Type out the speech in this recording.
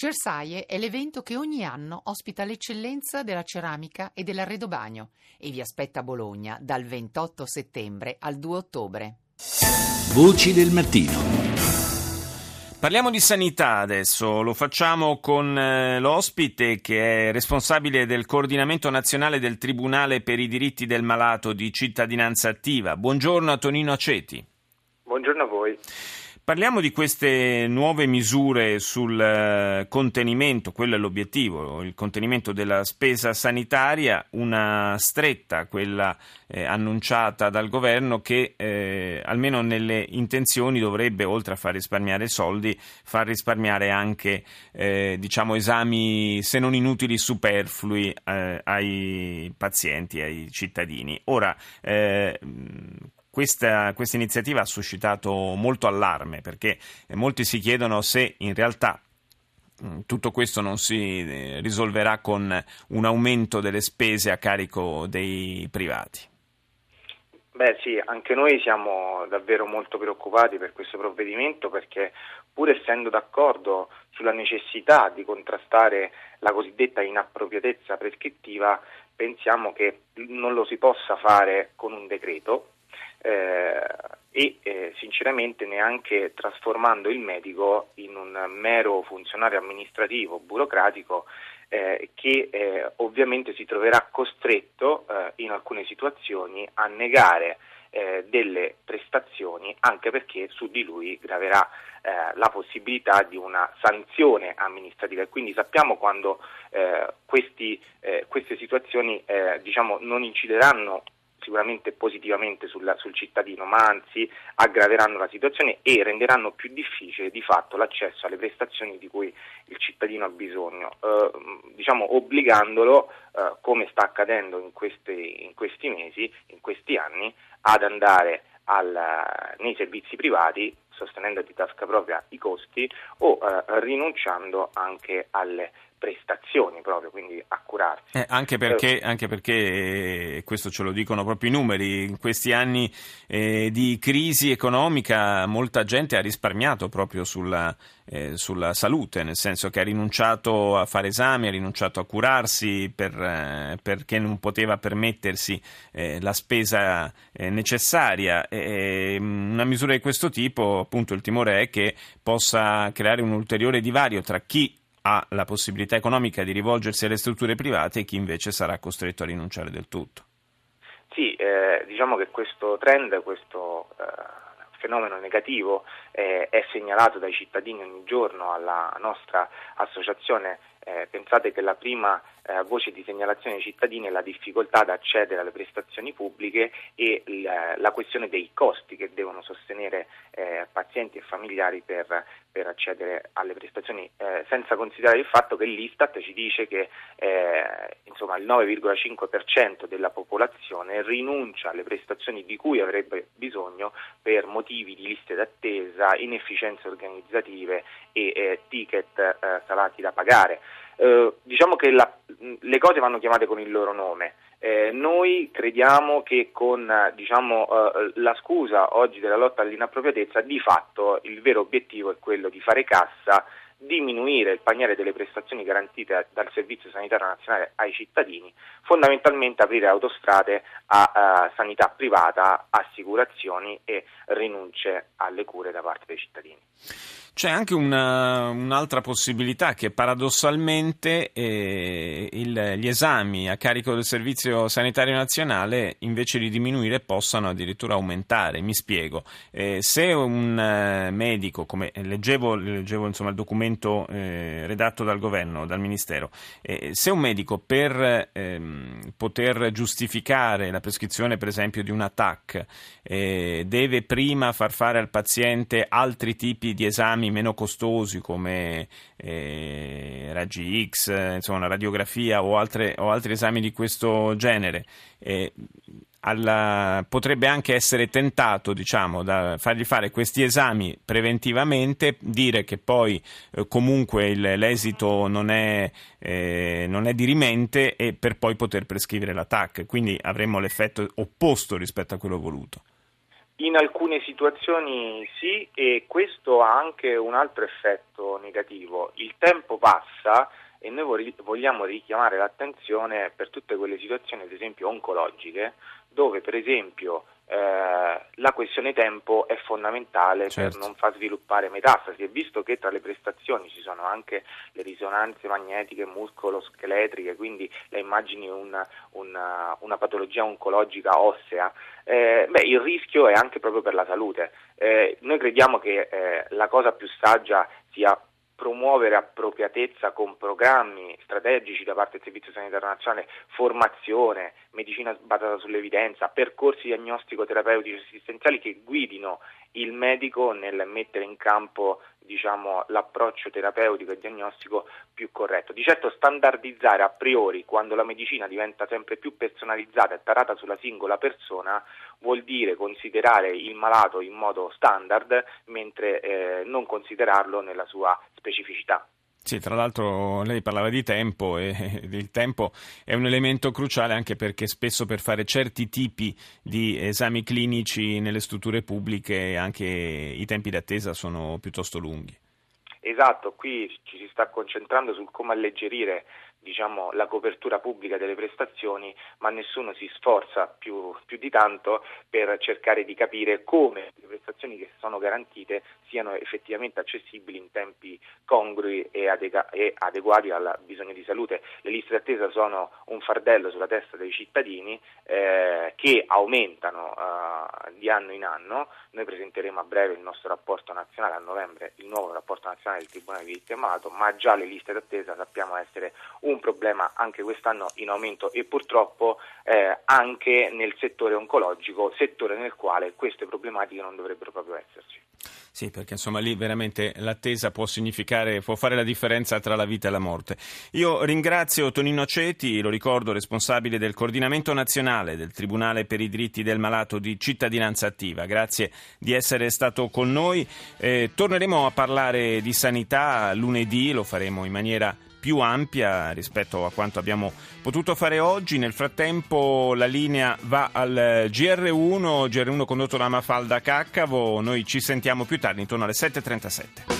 Cersaie è l'evento che ogni anno ospita l'eccellenza della ceramica e dell'arredobagno e vi aspetta a Bologna dal 28 settembre al 2 ottobre. Voci del mattino. Parliamo di sanità adesso, lo facciamo con eh, l'ospite che è responsabile del coordinamento nazionale del Tribunale per i diritti del malato di cittadinanza attiva. Buongiorno a Tonino Aceti. Buongiorno a voi. Parliamo di queste nuove misure sul eh, contenimento, quello è l'obiettivo, il contenimento della spesa sanitaria, una stretta, quella eh, annunciata dal governo che eh, almeno nelle intenzioni dovrebbe, oltre a far risparmiare soldi, far risparmiare anche eh, diciamo, esami se non inutili superflui eh, ai pazienti, ai cittadini. Ora, eh, questa, questa iniziativa ha suscitato molto allarme perché molti si chiedono se in realtà mm, tutto questo non si eh, risolverà con un aumento delle spese a carico dei privati. Beh sì, anche noi siamo davvero molto preoccupati per questo provvedimento perché pur essendo d'accordo sulla necessità di contrastare la cosiddetta inappropriatezza prescrittiva, pensiamo che non lo si possa fare con un decreto eh, e eh, sinceramente neanche trasformando il medico in un mero funzionario amministrativo, burocratico, eh, che eh, ovviamente si troverà costretto eh, in alcune situazioni a negare eh, delle prestazioni anche perché su di lui graverà eh, la possibilità di una sanzione amministrativa. E quindi sappiamo quando eh, questi, queste situazioni diciamo, non incideranno sicuramente positivamente sul, sul, cittadino, ma anzi aggraveranno la situazione e renderanno più difficile di fatto l'accesso alle prestazioni di cui il cittadino ha bisogno, eh, diciamo obbligandolo, eh, come sta accadendo in questi, in questi, mesi, in questi anni, ad andare al, nei servizi privati sostenendo di tasca propria i costi o eh, rinunciando anche alle prestazioni proprio, quindi a curarsi. Eh, anche, perché, anche perché, eh, questo ce lo dicono proprio i numeri, in questi anni eh, di crisi economica molta gente ha risparmiato proprio sulla, eh, sulla, salute, nel senso che ha rinunciato a fare esami, ha rinunciato a curarsi per, eh, perché non poteva permettersi eh, la spesa necessaria. una misura di questo tipo, appunto, il timore è che possa creare un ulteriore divario tra chi ha la possibilità economica di rivolgersi alle strutture private e chi invece sarà costretto a rinunciare del tutto. Sì, eh, diciamo che questo trend, questo eh, fenomeno negativo eh, è segnalato dai cittadini ogni giorno alla nostra associazione eh, pensate che la prima eh, voce di segnalazione ai cittadini la difficoltà ad accedere alle prestazioni pubbliche e l- la questione dei costi che devono sostenere eh, pazienti e familiari per, per accedere alle prestazioni, eh, senza considerare il fatto che l'Istat ci dice che eh, insomma, il 9,5% della popolazione rinuncia alle prestazioni di cui avrebbe bisogno per motivi di liste d'attesa, inefficienze organizzative e eh, ticket salati da pagare. Eh, diciamo che la, le cose vanno chiamate con il loro nome. Eh, noi crediamo che con diciamo, eh, la scusa oggi della lotta all'inappropriatezza, di fatto il vero obiettivo è quello di fare cassa diminuire il paniere delle prestazioni garantite dal Servizio Sanitario Nazionale ai cittadini, fondamentalmente aprire autostrade a, a sanità privata, assicurazioni e rinunce alle cure da parte dei cittadini. C'è anche una, un'altra possibilità che paradossalmente eh, il, gli esami a carico del Servizio Sanitario Nazionale invece di diminuire possano addirittura aumentare. Mi spiego. Eh, se un eh, medico, come leggevo, leggevo insomma, il documento eh, redatto dal governo, dal Ministero, eh, se un medico per ehm, poter giustificare la prescrizione per esempio di un TAC eh, deve prima far fare al paziente altri tipi di esami meno costosi come eh, raggi X, insomma, radiografia o, altre, o, altri esami di questo genere, eh, alla, potrebbe anche essere tentato diciamo, da fargli fare questi esami preventivamente, dire che poi eh, comunque il, l'esito non è, eh, non è dirimente e per poi poter prescrivere la TAC, quindi avremmo l'effetto opposto rispetto a quello voluto. In alcune situazioni sì e questo ha anche un altro effetto negativo. Il tempo passa e noi vogliamo richiamare l'attenzione per tutte quelle situazioni, ad esempio oncologiche, dove per esempio eh, la questione tempo è fondamentale certo. per non far sviluppare metastasi e visto che tra le prestazioni ci sono anche le risonanze magnetiche muscolo-scheletriche, quindi le immagini una, una, una patologia oncologica ossea, eh, beh, il rischio è anche proprio per la salute. Eh, noi crediamo che eh, la cosa più saggia sia promuovere appropriatezza con programmi strategici da parte del Servizio Sanitario Nazionale, formazione, medicina basata sull'evidenza, percorsi diagnostico-terapeutici assistenziali che guidino il medico nel mettere in campo diciamo, l'approccio terapeutico e diagnostico più corretto. Di certo standardizzare a priori quando la medicina diventa sempre più personalizzata e tarata sulla singola persona vuol dire considerare il malato in modo standard mentre eh, non considerarlo nella sua specificità. Sì, tra l'altro lei parlava di tempo e il tempo è un elemento cruciale anche perché spesso per fare certi tipi di esami clinici nelle strutture pubbliche anche i tempi d'attesa sono piuttosto lunghi. Esatto, qui ci si sta concentrando sul come alleggerire diciamo, la copertura pubblica delle prestazioni, ma nessuno si sforza più, più, di tanto per cercare di capire come prestazioni che sono garantite siano effettivamente accessibili in tempi congrui e, adega- e adeguati al bisogno di salute. Le liste d'attesa sono un fardello sulla testa dei cittadini eh, che aumentano eh, di anno in anno. Noi presenteremo a breve il nostro rapporto nazionale a novembre, il nuovo rapporto nazionale del Tribunale di diritto malato, ma già le liste d'attesa sappiamo essere un problema anche quest'anno in aumento e purtroppo eh, anche nel settore oncologico, settore nel quale queste problematiche non dovrebbero proprio esserci. Sì, perché insomma lì veramente l'attesa può significare, può fare la differenza tra la vita e la morte. Io ringrazio Tonino Ceti, lo ricordo, responsabile del coordinamento nazionale del Tribunale per i diritti del malato di cittadinanza attiva. Grazie di essere stato con noi. Eh, torneremo a parlare di sanità lunedì, lo faremo in maniera più ampia rispetto a quanto abbiamo potuto fare oggi. Nel frattempo la linea va al GR1, GR1 condotto da Mafalda Caccavo. Noi ci sentiamo più tardi, intorno alle 7.37.